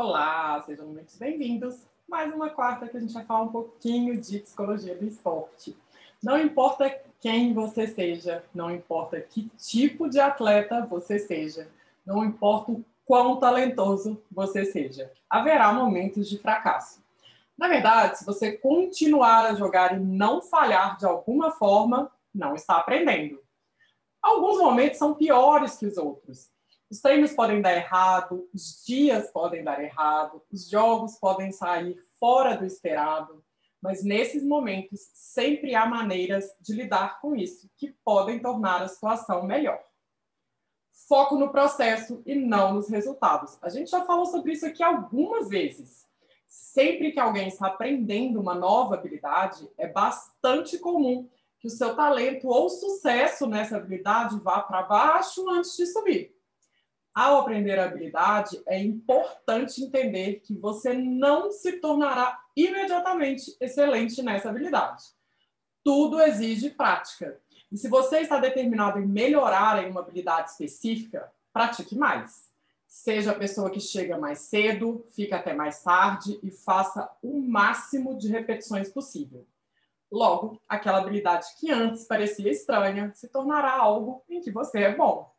Olá, sejam muito bem-vindos. Mais uma quarta que a gente vai falar um pouquinho de psicologia do esporte. Não importa quem você seja, não importa que tipo de atleta você seja, não importa o quão talentoso você seja, haverá momentos de fracasso. Na verdade, se você continuar a jogar e não falhar de alguma forma, não está aprendendo. Alguns momentos são piores que os outros. Os treinos podem dar errado, os dias podem dar errado, os jogos podem sair fora do esperado, mas nesses momentos sempre há maneiras de lidar com isso que podem tornar a situação melhor. Foco no processo e não nos resultados. A gente já falou sobre isso aqui algumas vezes. Sempre que alguém está aprendendo uma nova habilidade, é bastante comum que o seu talento ou sucesso nessa habilidade vá para baixo antes de subir. Ao aprender a habilidade, é importante entender que você não se tornará imediatamente excelente nessa habilidade. Tudo exige prática. E se você está determinado em melhorar em uma habilidade específica, pratique mais. Seja a pessoa que chega mais cedo, fica até mais tarde e faça o máximo de repetições possível. Logo, aquela habilidade que antes parecia estranha se tornará algo em que você é bom.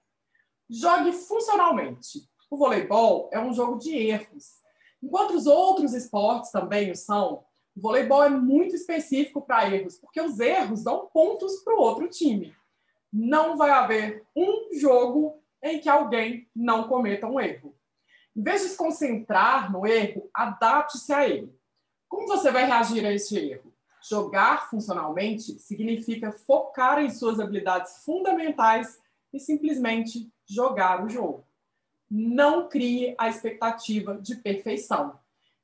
Jogue funcionalmente. O voleibol é um jogo de erros. Enquanto os outros esportes também o são, o voleibol é muito específico para erros, porque os erros dão pontos para o outro time. Não vai haver um jogo em que alguém não cometa um erro. Em vez de se concentrar no erro, adapte-se a ele. Como você vai reagir a esse erro? Jogar funcionalmente significa focar em suas habilidades fundamentais e simplesmente jogar o jogo. Não crie a expectativa de perfeição.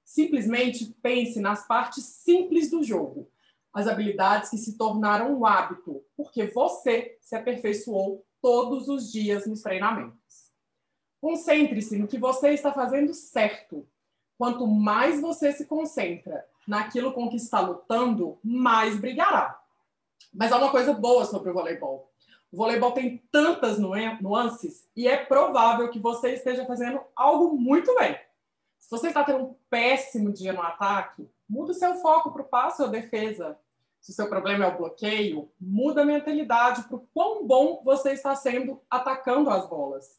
Simplesmente pense nas partes simples do jogo, as habilidades que se tornaram um hábito, porque você se aperfeiçoou todos os dias nos treinamentos. Concentre-se no que você está fazendo certo. Quanto mais você se concentra naquilo com que está lutando, mais brigará. Mas há uma coisa boa sobre o voleibol. O voleibol tem tantas nuances e é provável que você esteja fazendo algo muito bem. Se você está tendo um péssimo dia no ataque, muda o seu foco para o passe ou defesa. Se o seu problema é o bloqueio, muda a mentalidade para o quão bom você está sendo atacando as bolas.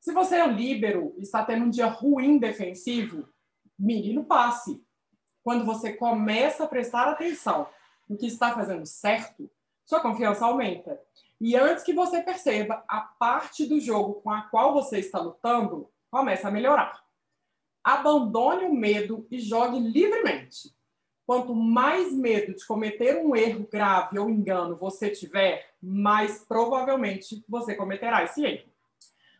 Se você é um líbero e está tendo um dia ruim defensivo, mire no passe. Quando você começa a prestar atenção no que está fazendo certo, sua confiança aumenta. E antes que você perceba, a parte do jogo com a qual você está lutando começa a melhorar. Abandone o medo e jogue livremente. Quanto mais medo de cometer um erro grave ou engano você tiver, mais provavelmente você cometerá esse erro.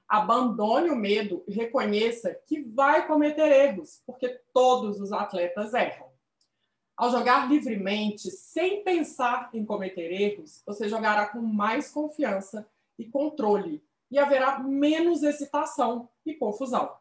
Abandone o medo e reconheça que vai cometer erros, porque todos os atletas erram. Ao jogar livremente, sem pensar em cometer erros, você jogará com mais confiança e controle e haverá menos excitação e confusão.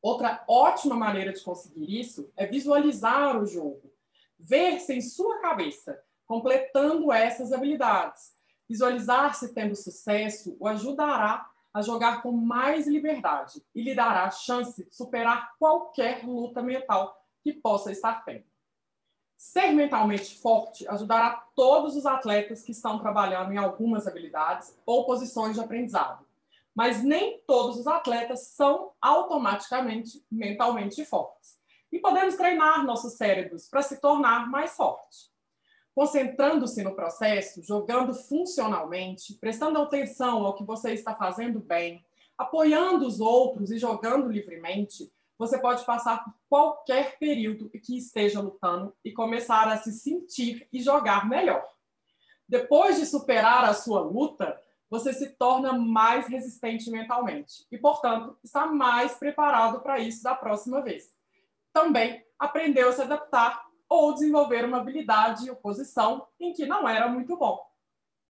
Outra ótima maneira de conseguir isso é visualizar o jogo, ver-se em sua cabeça, completando essas habilidades. Visualizar-se tendo sucesso o ajudará a jogar com mais liberdade e lhe dará a chance de superar qualquer luta mental que possa estar tendo. Ser mentalmente forte ajudará todos os atletas que estão trabalhando em algumas habilidades ou posições de aprendizado. Mas nem todos os atletas são automaticamente mentalmente fortes. E podemos treinar nossos cérebros para se tornar mais forte. Concentrando-se no processo, jogando funcionalmente, prestando atenção ao que você está fazendo bem, apoiando os outros e jogando livremente, você pode passar por qualquer período que esteja lutando e começar a se sentir e jogar melhor. Depois de superar a sua luta, você se torna mais resistente mentalmente e, portanto, está mais preparado para isso da próxima vez. Também aprendeu a se adaptar ou desenvolver uma habilidade ou posição em que não era muito bom.